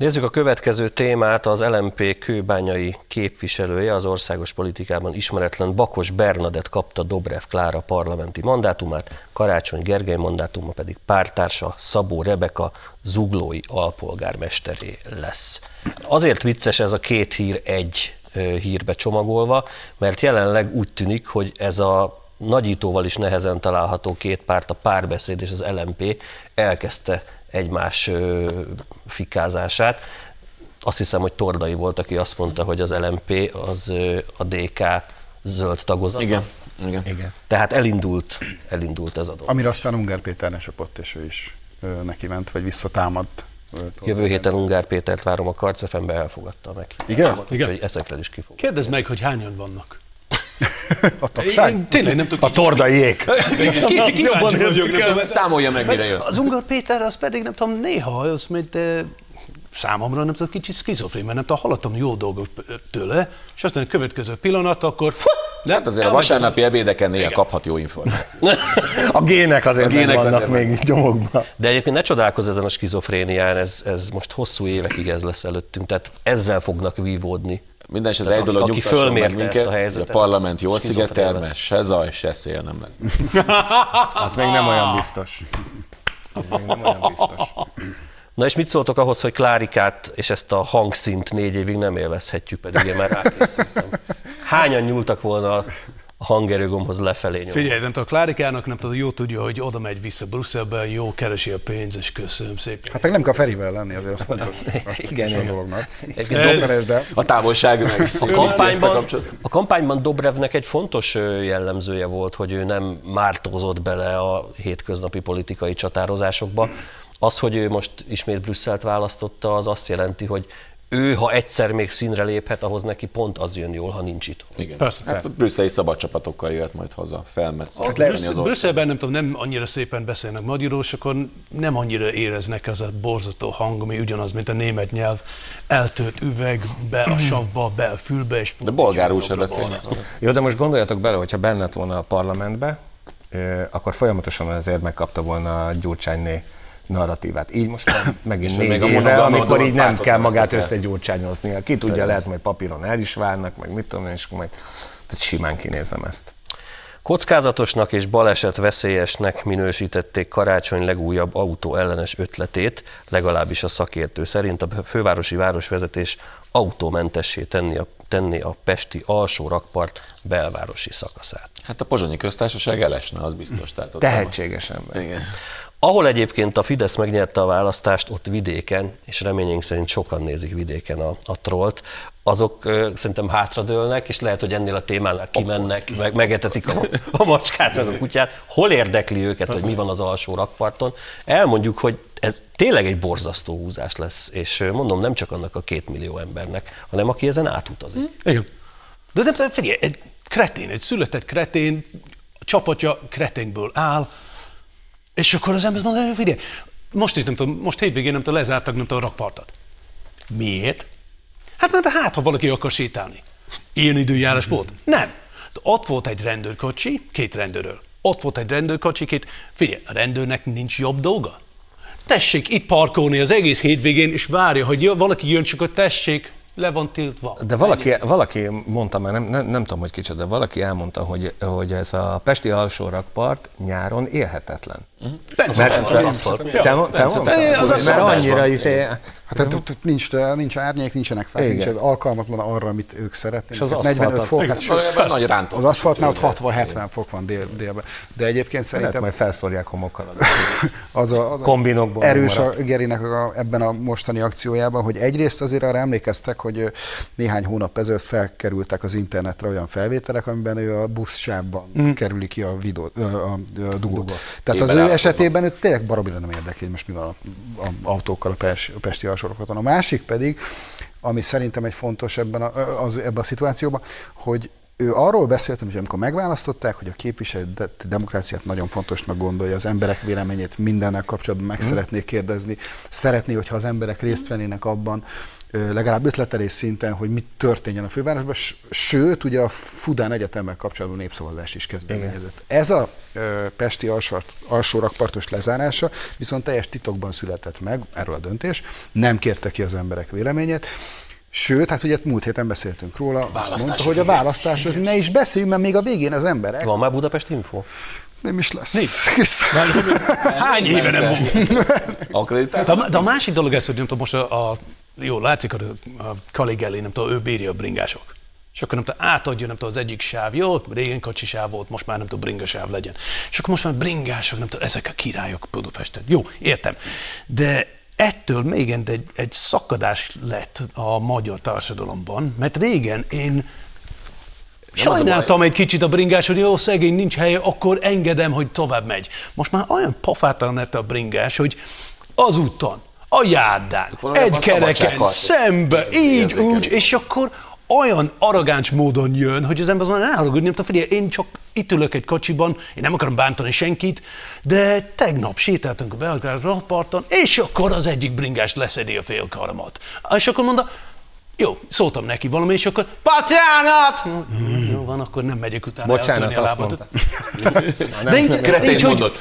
Nézzük a következő témát, az LMP kőbányai képviselője, az országos politikában ismeretlen Bakos Bernadett kapta Dobrev Klára parlamenti mandátumát, Karácsony Gergely mandátuma pedig pártársa Szabó Rebeka zuglói alpolgármesteré lesz. Azért vicces ez a két hír egy hírbe csomagolva, mert jelenleg úgy tűnik, hogy ez a nagyítóval is nehezen található két párt, a párbeszéd és az LMP elkezdte egymás ö, fikázását. Azt hiszem, hogy Tordai volt, aki azt mondta, hogy az LMP az ö, a DK zöld tagozata. Igen. Igen. Igen. Tehát elindult, elindult ez a dolog. Amire aztán Ungár Péter ne csapott, és ő is ö, neki ment, vagy visszatámadt. Jövő héten Ungár Pétert várom a karcefembe, elfogadta meg. Igen? Úgyhogy ezekről is ki fog. Kérdezd meg, hogy hányan vannak. A tagság? Én tényleg nem tudok. A tordaiék. Ki- kíváncsi vagyok, nem tudom. Számolja meg, mire jön. Az Ungar Péter, az pedig nem tudom, néha az, mint számomra nem tudom, kicsit skizofrén, mert nem tudom, hallottam jó dolgok tőle, és aztán a következő pillanat, akkor fú, nem, Hát azért a vasárnapi ebédeken néha kaphat jó információt. A gének azért A gének vannak azért még gyomokban. De egyébként ne csodálkozz ezen a skizofrénián, ez, ez most hosszú évekig ez lesz előttünk, tehát ezzel fognak vívódni. Minden esetre egy dolog aki nyugtasson meg fölmérte minket, ezt a helyzetet, a parlament jól szigetel, lesz. mert se zaj, se szél nem lesz. Az még nem olyan biztos. Az még nem olyan biztos. Na és mit szóltok ahhoz, hogy Klárikát és ezt a hangszint négy évig nem élvezhetjük, pedig én már rákészültem. Hányan nyúltak volna a hangerőgomhoz lefelé nyomni? Figyelj, nem tudom, Klárikának nem tudom, jó tudja, hogy oda megy vissza Brüsszelbe, jó keresi a pénzt, és köszönöm szépen. Hát meg nem kell Ferivel lenni, azért az fontos aspektus Igen, a igen. dolognak. Ez... A távolság meg A kampányban, a kampányban Dobrevnek egy fontos jellemzője volt, hogy ő nem mártózott bele a hétköznapi politikai csatározásokba. Az, hogy ő most ismét Brüsszelt választotta, az azt jelenti, hogy ő, ha egyszer még színre léphet, ahhoz neki pont az jön jól, ha nincs itt. Igen. Persze, hát persze. brüsszeli szabadcsapatokkal jöhet majd haza, felmet. Hát Brüsszel. Brüsszelben nem tudom, nem annyira szépen beszélnek magyarul, és akkor nem annyira éreznek az a borzató hang, ami ugyanaz, mint a német nyelv. Eltört üveg, be a savba, be a fülbe, és De bolgárul se jobbra-balra. beszélnek. Jó, de most gondoljatok bele, hogyha benne lett volna a parlamentbe, akkor folyamatosan azért megkapta volna a Gyurcsányné narratívát. Így most már megint négy még a éve, monogamodon amikor így nem kell magát összegyurcsányoznia. Ki tudja, lehet majd papíron el is válnak, meg mit tudom én, és akkor majd tehát simán kinézem ezt. Kockázatosnak és baleset veszélyesnek minősítették Karácsony legújabb autó ellenes ötletét, legalábbis a szakértő szerint a fővárosi városvezetés autómentessé tenni a, tenni a pesti alsó rakpart belvárosi szakaszát. Hát a pozsonyi köztársaság elesne, az biztos. Tehát Tehetséges ember. Igen. Ahol egyébként a Fidesz megnyerte a választást, ott vidéken, és reményénk szerint sokan nézik vidéken a, a trollt, azok ö, szerintem hátradőlnek, és lehet, hogy ennél a témánál kimennek, meg, megetetik a, a macskát, meg a kutyát. Hol érdekli őket, hogy mi van az alsó rakparton? Elmondjuk, hogy ez tényleg egy borzasztó húzás lesz, és mondom, nem csak annak a két millió embernek, hanem aki ezen átutazik. Igen. De nem tudom, figyelj, egy kretén, egy született kretén, a csapatja kreténből áll, és akkor az ember mondja, hogy figyelj, most is nem tudom, most hétvégén nem tudom, lezártak nem tudom, a rakpartot. Miért? Hát mert hát, ha valaki akar sétálni. Ilyen időjárás volt? Nem. De ott volt egy rendőrkocsi, két rendőről. Ott volt egy rendőrkocsi, két... Figyelj, a rendőrnek nincs jobb dolga? Tessék itt parkolni az egész hétvégén, és várja, hogy valaki jön, csak hogy tessék, le van tiltva. De valaki, valaki mondta már, nem, nem, nem tudom, hogy kicsoda, de valaki elmondta, hogy, hogy ez a Pesti alsó rakpart nyáron élhetetlen. Bence, Mert-? Az Mert annyira izé, Hát nincs, nincs árnyék, nincsenek fák, nincs alkalmatlan arra, amit ők szeretnének. És az Tehát aszfalt 45 az- fok, hát nagy rántó. az aszfaltnál ott 60-70 fok van dél, délben. De egyébként lehet szerintem majd felszórják homokkal. az a, az a Kombinokból erős a. Gerinek ebben a mostani akciójában, hogy egyrészt azért arra emlékeztek, hogy ö, néhány hónap ezelőtt felkerültek az internetre olyan felvételek, amiben ő a buszsávban mm. kerüli ki a, videó, ö, a, a dugót. Tehát az Éppen ő esetében ő tényleg baromira nem érdekli, hogy most mi van a, a autókkal a, pest, a pesti alsorokaton. A másik pedig, ami szerintem egy fontos ebben a, az, ebben a szituációban, hogy ő arról beszélt, hogy amikor megválasztották, hogy a képviseleti demokráciát nagyon fontosnak gondolja, az emberek véleményét mindennel kapcsolatban meg szeretné kérdezni, szeretné, hogyha az emberek részt vennének abban, legalább ötletelés szinten, hogy mit történjen a fővárosban, sőt, ugye a Fudán Egyetemmel kapcsolatban népszavazást is kezdeményezett. Ez a ö, Pesti alsó, alsó rakpartos lezárása viszont teljes titokban született meg, erről a döntés, nem kérte ki az emberek véleményét, Sőt, hát ugye múlt héten beszéltünk róla, azt mondta, hogy a választások ne is beszéljünk, mert még a végén az emberek Van már Budapest Info? nem is lesz. Hány éve nem volt? De a, de a másik dolog ez, hogy nem tudom, most a, a jó, látszik, hogy a, a elé, nem tudom, ő bírja a bringások. És akkor nem tudom, átadja, nem tudom, az egyik sáv, jó, régen kocsi sáv volt, most már nem tudom, bringasáv legyen. És akkor most már bringások, nem tudom, ezek a királyok Budapesten. Jó, értem. De ettől még egy, egy szakadás lett a magyar társadalomban, mert régen én Sajnáltam egy kicsit a bringás, hogy jó, szegény, nincs helye, akkor engedem, hogy tovább megy. Most már olyan pofátlan lett a bringás, hogy az úton, a járdán, egy kereken, szembe, így, úgy, és akkor olyan arrogáns módon jön, hogy az ember az már ne haragudni, nem figyelj, én csak itt ülök egy kocsiban, én nem akarom bántani senkit, de tegnap sétáltunk a Belgrád rakparton, és akkor az egyik bringás leszedi a félkaramat. És akkor mondta, jó, szóltam neki valami, és akkor, Patyánat! Jó van, akkor nem megyek utána. Bocsánat, azt mondta. De így, így, hogy,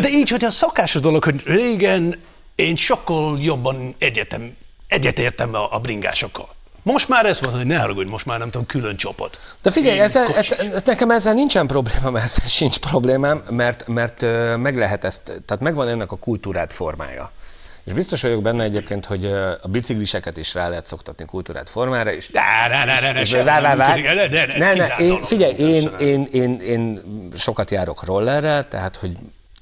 de így, hogy a szokásos dolog, hogy régen én sokkal jobban egyetem, egyetértem a, a bringásokkal. Most már ez van, hogy ne haragudj, most már nem tudom, külön csapat. De figyelj, ezzel, ez, ez, nekem ezzel nincsen problémám, ezzel sincs problémám, mert, mert meg lehet ezt, tehát megvan ennek a kultúrát formája. És biztos vagyok benne egyébként, hogy a bicikliseket is rá lehet szoktatni kultúrát formára, és Rá, rá, rá, rá, rá, de- de ez Ne, ne, én, figyelj, én, én, én, én sokat járok rollerrel, tehát, hogy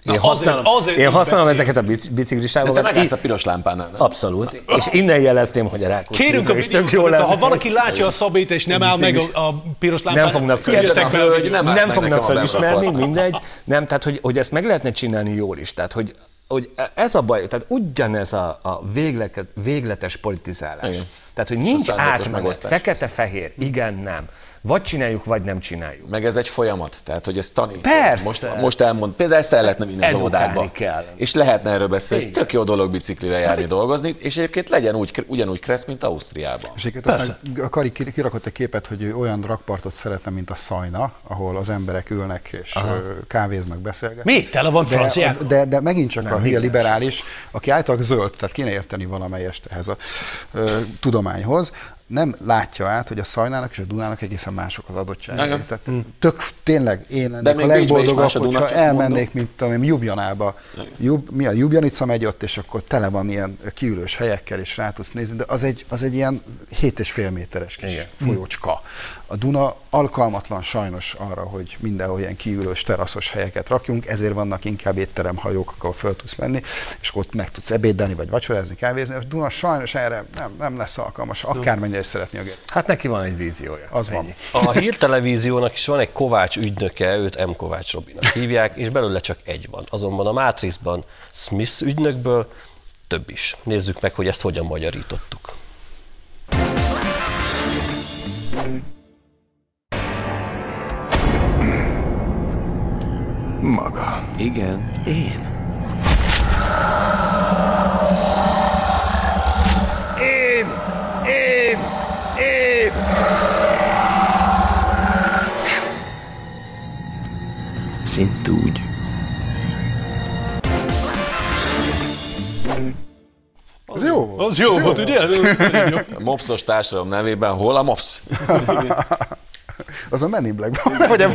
én Na, használom, azért- azért én használom beszél. ezeket a bic- De te megállsz a piros lámpánál, nem? Abszolút. És innen jelezném, hogy a Rákóczi Kérünk, a is tök jó lenne. ha valaki látja a szabét, és nem áll meg a, a piros lámpán, nem fognak a hölgy, nem nem fognak felismerni, mindegy. Nem, tehát hogy, hogy ezt meg lehetne csinálni jól is. Tehát, hogy, hogy ez a baj, tehát ugyanez a, a végleket, végletes politizálás. Igen. Tehát, hogy nincs átmenet, fekete-fehér, igen, nem. Vagy csináljuk, vagy nem csináljuk. Meg ez egy folyamat, tehát hogy ezt tanítani. Persze. Most, most elmond, például ezt el lehetne vinni az óvodába. kell. És lehetne erről beszélni. Ez tök jó dolog biciklire járni, dolgozni, és egyébként legyen úgy, ugyanúgy kressz, mint Ausztriában. És egyébként aztán a Kari ki- kirakott egy képet, hogy olyan rakpartot szeretne, mint a Szajna, ahol az emberek ülnek és ö, kávéznak, beszélgetnek. Mi? Tele van De, franciák? de, de megint csak a hülye liberális, aki általában zöld, tehát kéne érteni valamelyest ehhez a ö, tudományhoz, nem látja át, hogy a Szajnának és a Dunának egészen mások az adottságai. Igen. Tehát tök tényleg én lennék még a legboldogabb, a hogyha elmennék, mint én, Jubjanába. Jub, mi a Jubjanica megy ott, és akkor tele van ilyen kiülős helyekkel, és rá tudsz nézni, de az egy, az egy ilyen 7,5 méteres kis Igen. folyócska. A Duna alkalmatlan sajnos arra, hogy mindenhol ilyen kiülős teraszos helyeket rakjunk, ezért vannak inkább étteremhajók, ahol föl tudsz menni, és akkor ott meg tudsz ebédelni, vagy vacsorázni, kávézni. A Duna sajnos erre nem, nem lesz alkalmas, akármennyire is szeretni a gép. Hát neki van egy víziója. Az van. Ennyi. A hírtelevíziónak is van egy Kovács ügynöke, őt M. Kovács Robinak hívják, és belőle csak egy van. Azonban a Matrixban Smith ügynökből több is. Nézzük meg, hogy ezt hogyan magyarítottuk. Maga. Igen, én. Én! Én! Én! Szint úgy. Az jó volt. Az jó volt, ugye? A mopszos társadalom nevében hol a mops? Az a Men in Black vagy a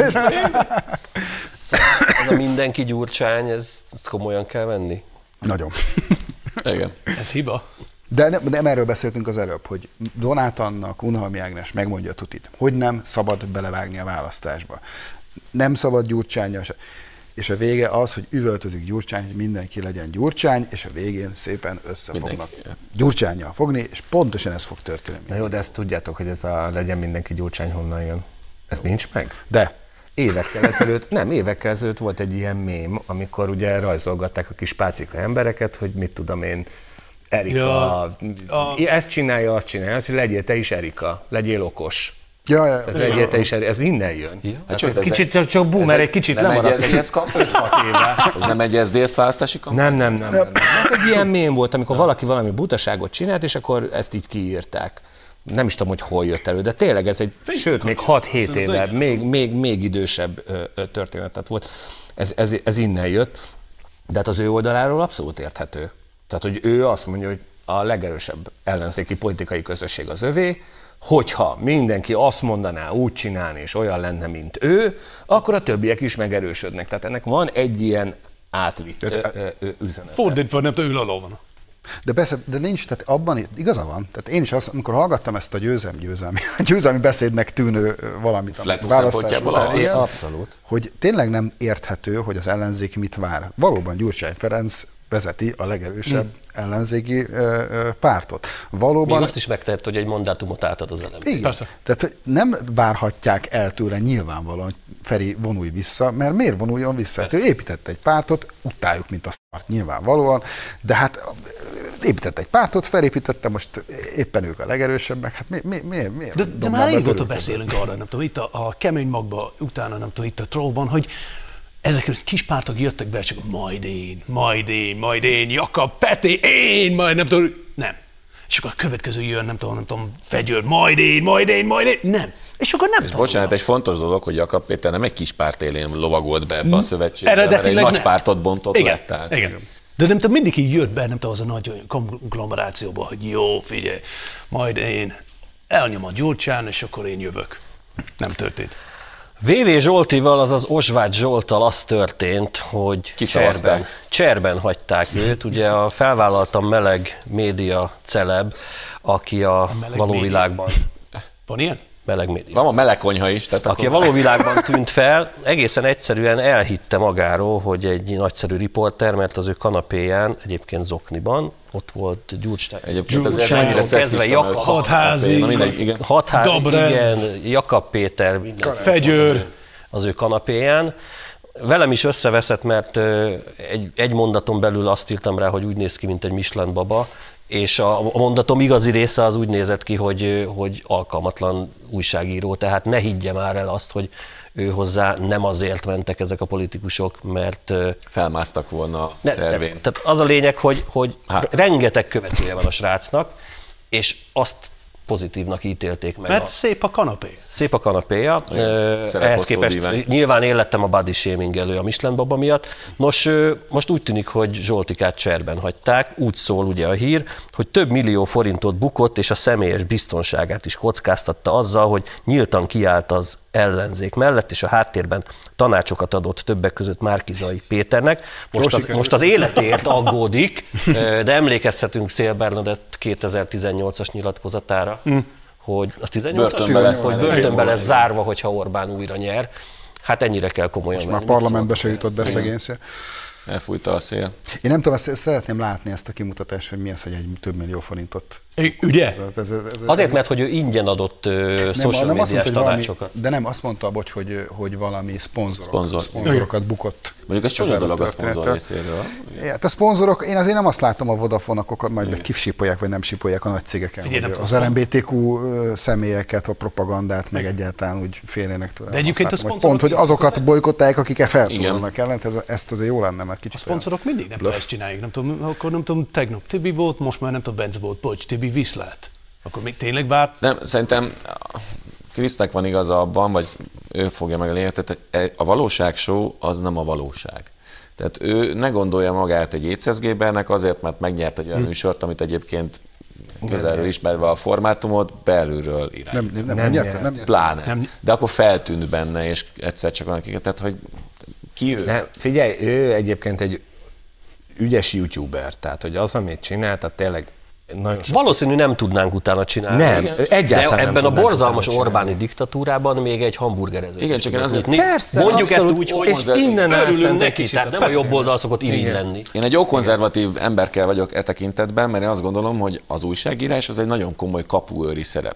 Ez a mindenki gyurcsány, ez, ez komolyan kell venni? Nagyon. Igen. Ez hiba. De nem, nem erről beszéltünk az előbb, hogy Donát Annak, Unhalmi Ágnes megmondja a tutit, hogy nem szabad belevágni a választásba. Nem szabad gyurcsánya se. És a vége az, hogy üvöltözik Gyurcsány, hogy mindenki legyen Gyurcsány, és a végén szépen összefognak. Gyurcsányjal fogni, és pontosan ez fog történni. Na jó, de ezt tudjátok, hogy ez a legyen mindenki gyurcsány honnan jön. Ez nincs meg? De Évekkel ezelőtt, nem, évekkel ezelőtt volt egy ilyen mém, amikor ugye rajzolgatták a kis pácika embereket, hogy mit tudom én, Erika, Ja, a... ezt csinálja, azt csinálja, azt, hogy legyél te is Erika, legyél okos. ja, ja, Tehát legyél te is Erika, ez innen jön. Ja. Hát ez kicsit, egy- csak, csak boomer, ez egy kicsit nem egy lemaradt. SZDSZ kampány? 5-6 éve. Ez nem egy SZDSZ választási kampány? Nem, nem, nem. nem, nem. Ez egy ilyen mém volt, amikor valaki valami butaságot csinált, és akkor ezt így kiírták. Nem is tudom, hogy hol jött elő, de tényleg ez egy, sőt, még 6-7 éve, még, még, még idősebb történetet volt. Ez, ez, ez innen jött, de hát az ő oldaláról abszolút érthető. Tehát, hogy ő azt mondja, hogy a legerősebb ellenzéki politikai közösség az övé, hogyha mindenki azt mondaná, úgy csinálni, és olyan lenne, mint ő, akkor a többiek is megerősödnek. Tehát ennek van egy ilyen átvitt üzenet. Fordítva, nem ül a lovon. De persze, de nincs, tehát abban igaza van. Tehát én is azt, amikor hallgattam ezt a győzelmi, győzelmi, győzelmi beszédnek tűnő valamit, amit választás után, igen, Abszolút. hogy tényleg nem érthető, hogy az ellenzék mit vár. Valóban Gyurcsány Ferenc vezeti a legerősebb Hm. ellenzéki ö, ö, pártot. Valóban Még azt is megtehet, hogy egy mandátumot átad az elem. igen. Persze. Tehát nem várhatják el tőle nyilvánvalóan, hogy Feri vonulj vissza, mert miért vonuljon vissza? Hát ő épített egy pártot, utáljuk, mint a szart nyilvánvalóan, de hát épített egy pártot, felépítette, most éppen ők a legerősebbek, hát mi, mi, mi, miért? De, de már régóta beszélünk arra, nem tudom, itt a, a kemény magba, utána nem tudom, itt a trollban, hogy ezek a kis pártok jöttek be, csak majd én, majd én, majd én, Jakab, Peti, én, majd nem tudom, nem. És akkor a következő jön, nem tudom, nem tudom, Fegyőr, majd én, majd én, majd én, nem. És akkor nem És tanulnak. bocsánat, egy fontos dolog, hogy Jakab Péter nem egy kis párt élén lovagolt be ebbe a szövetségbe, mert egy nagy nem. pártot bontott igen, le. Tehát. Igen. De nem tudom, mindig így jött be, nem tudom, az a nagy konglomerációba, hogy jó, figyelj, majd én elnyom a gyurcsán, és akkor én jövök. Nem történt. VV Zsoltival, azaz Osváth Zsoltal az történt, hogy cserben, cserben hagyták őt. Ugye a felvállaltam meleg média celeb, aki a meleg való média. világban, Van ilyen? Meleg média. Van a meleg konyha is, tehát aki a akkor... való világban tűnt fel, egészen egyszerűen elhitte magáról, hogy egy nagyszerű riporter, mert az ő kanapéján, egyébként Zokniban, ott volt Gyurcsány. Egyébként ez, annyira kezdve hogy- Hatházi. Na mindegy, igen. Igen, Jakab Péter, minden Fegyőr. az ő, az ő kanapéján. Velem is összeveszett, mert egy, egy mondaton belül azt írtam rá, hogy úgy néz ki, mint egy Michelin baba, és a a mondatom igazi része az úgy nézett ki, hogy, hogy alkalmatlan újságíró, tehát ne higgye már el azt, hogy ő hozzá nem azért mentek ezek a politikusok, mert Felmásztak volna a ne, szervén. ne, tehát az a lényeg, hogy, hogy Hát. rengeteg követője van a srácnak, és azt pozitívnak ítélték meg. Mert a, szép a kanapé. szép a kanapéja. Ehhez képest díven. nyilván én lettem a body shaming elő a Michelin baba miatt. Nos, most úgy tűnik, hogy Zsoltikát cserben hagyták. Úgy szól ugye a hír, hogy több millió forintot bukott, és a személyes biztonságát is kockáztatta azzal, hogy nyíltan kiállt az ellenzék mellett, és a háttérben tanácsokat adott többek között Márkizai Péternek. Most az, most az életért aggódik, de emlékezhetünk Szél Bernadett 2018-as nyilatkozatára, hogy az 18-as? Börtönbe lesz hogy börtönbe lesz zárva, hogyha Orbán újra nyer. Hát ennyire kell komolyan Már venni. parlamentbe se jutott be szegény szél. Elfújta a szél. Én nem tudom, ezt, ezt szeretném látni ezt a kimutatást, hogy mi az, hogy egy több millió forintot. Ugye? Ez, ez, ez, ez, Azért, ez, mert hogy ő ingyen adott ö, social nem médiás mondta, hogy valami, tanácsokat. de nem, azt mondta, bocs, hogy, hogy valami szponzorok, Szponzor. szponzorokat bukott. Mondjuk ez ezzel dolog a szponzor részéről. Hát a szponzorok, én azért nem azt látom a Vodafone, akkor majd kifsipolják, vagy nem sipolják a nagy cégeken, Figyelj, nem az. LMBTQ személyeket, a propagandát, meg egyáltalán úgy félnének tőle. De egyébként a hogy Pont, hogy azokat bolykottálják, akik felszólalnak Igen. ellen, ez, ezt azért jó lenne, mert A kicsit szponzorok mindig nem ezt csinálják. Nem tudom, akkor nem tudom, tegnap Tibi volt, most már nem tudom, Bence volt, bocs, Tibi viszlát. Akkor még tényleg várt? Nem, szerintem Krisznek van igaza abban, vagy ő fogja meg a lényeget, tehát a valóság show az nem a valóság. Tehát ő ne gondolja magát egy étszezgébernek azért, mert megnyert egy olyan műsort, amit egyébként közelről ismerve a formátumot, belülről irány. nem, nem, nem, Nem nem, nyert. nyert, nem, nyert. Pláne. Nem. De akkor feltűnt benne, és egyszer csak van tehát hogy ki ő? Ne, figyelj, ő egyébként egy ügyes youtuber, tehát hogy az, amit csinál, tehát tényleg nagyon sok... Valószínű nem tudnánk utána csinálni. Nem, Igen. egyáltalán De nem ebben a tudnánk borzalmas. Orbáni diktatúrában még egy hamburgerezőt Igen, csak én azért-. Persze, Mondjuk abszolút. ezt úgy, hogy És innen örülünk neki, kicsit tehát a nem a jobb persze. oldal szokott irigy lenni. Én egy jó konzervatív emberkel vagyok e tekintetben, mert én azt gondolom, hogy az újságírás az egy nagyon komoly kapuőri szerep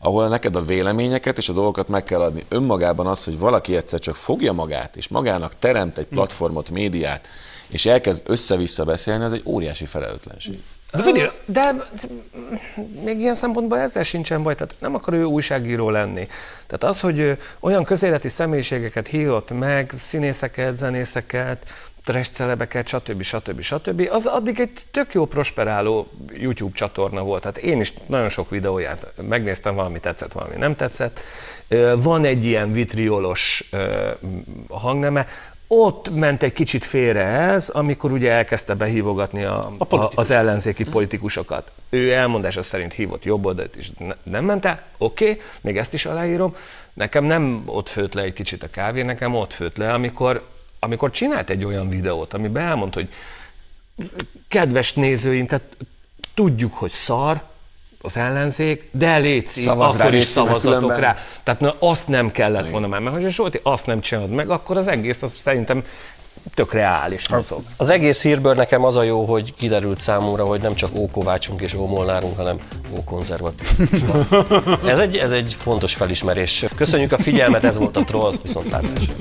ahol neked a véleményeket és a dolgokat meg kell adni. Önmagában az, hogy valaki egyszer csak fogja magát, és magának teremt egy platformot, médiát, és elkezd össze-vissza beszélni, az egy óriási felelőtlenség. De figyelj, De még ilyen szempontból ezzel sincsen baj, tehát nem akar ő újságíró lenni. Tehát az, hogy olyan közéleti személyiségeket hívott meg, színészeket, zenészeket, trash celebeket, stb. stb. stb. az addig egy tök jó prosperáló YouTube csatorna volt. Tehát én is nagyon sok videóját megnéztem, valami tetszett, valami nem tetszett. Van egy ilyen vitriolos hangneme, ott ment egy kicsit félre ez, amikor ugye elkezdte behívogatni a, a a, az ellenzéki politikusokat. Ő elmondása szerint hívott jobb oldalt is ne, nem ment el, oké, okay, még ezt is aláírom. Nekem nem ott főtt le egy kicsit a kávé, nekem ott főtt le, amikor, amikor csinált egy olyan videót, amiben elmondta, hogy kedves nézőim, tehát tudjuk, hogy szar az ellenzék, de létszik, Szavaz rá, akkor is szavazatok rá. Tehát na, azt nem kellett volna már, mert hogyha Zsolti azt nem csinálod meg, akkor az egész az szerintem tök reális mozog. Az egész hírből nekem az a jó, hogy kiderült számomra, hogy nem csak Ókovácsunk és Ómolnárunk, hanem Ókonzervatív. ez, egy, ez egy fontos felismerés. Köszönjük a figyelmet, ez volt a Troll, viszontlátásra.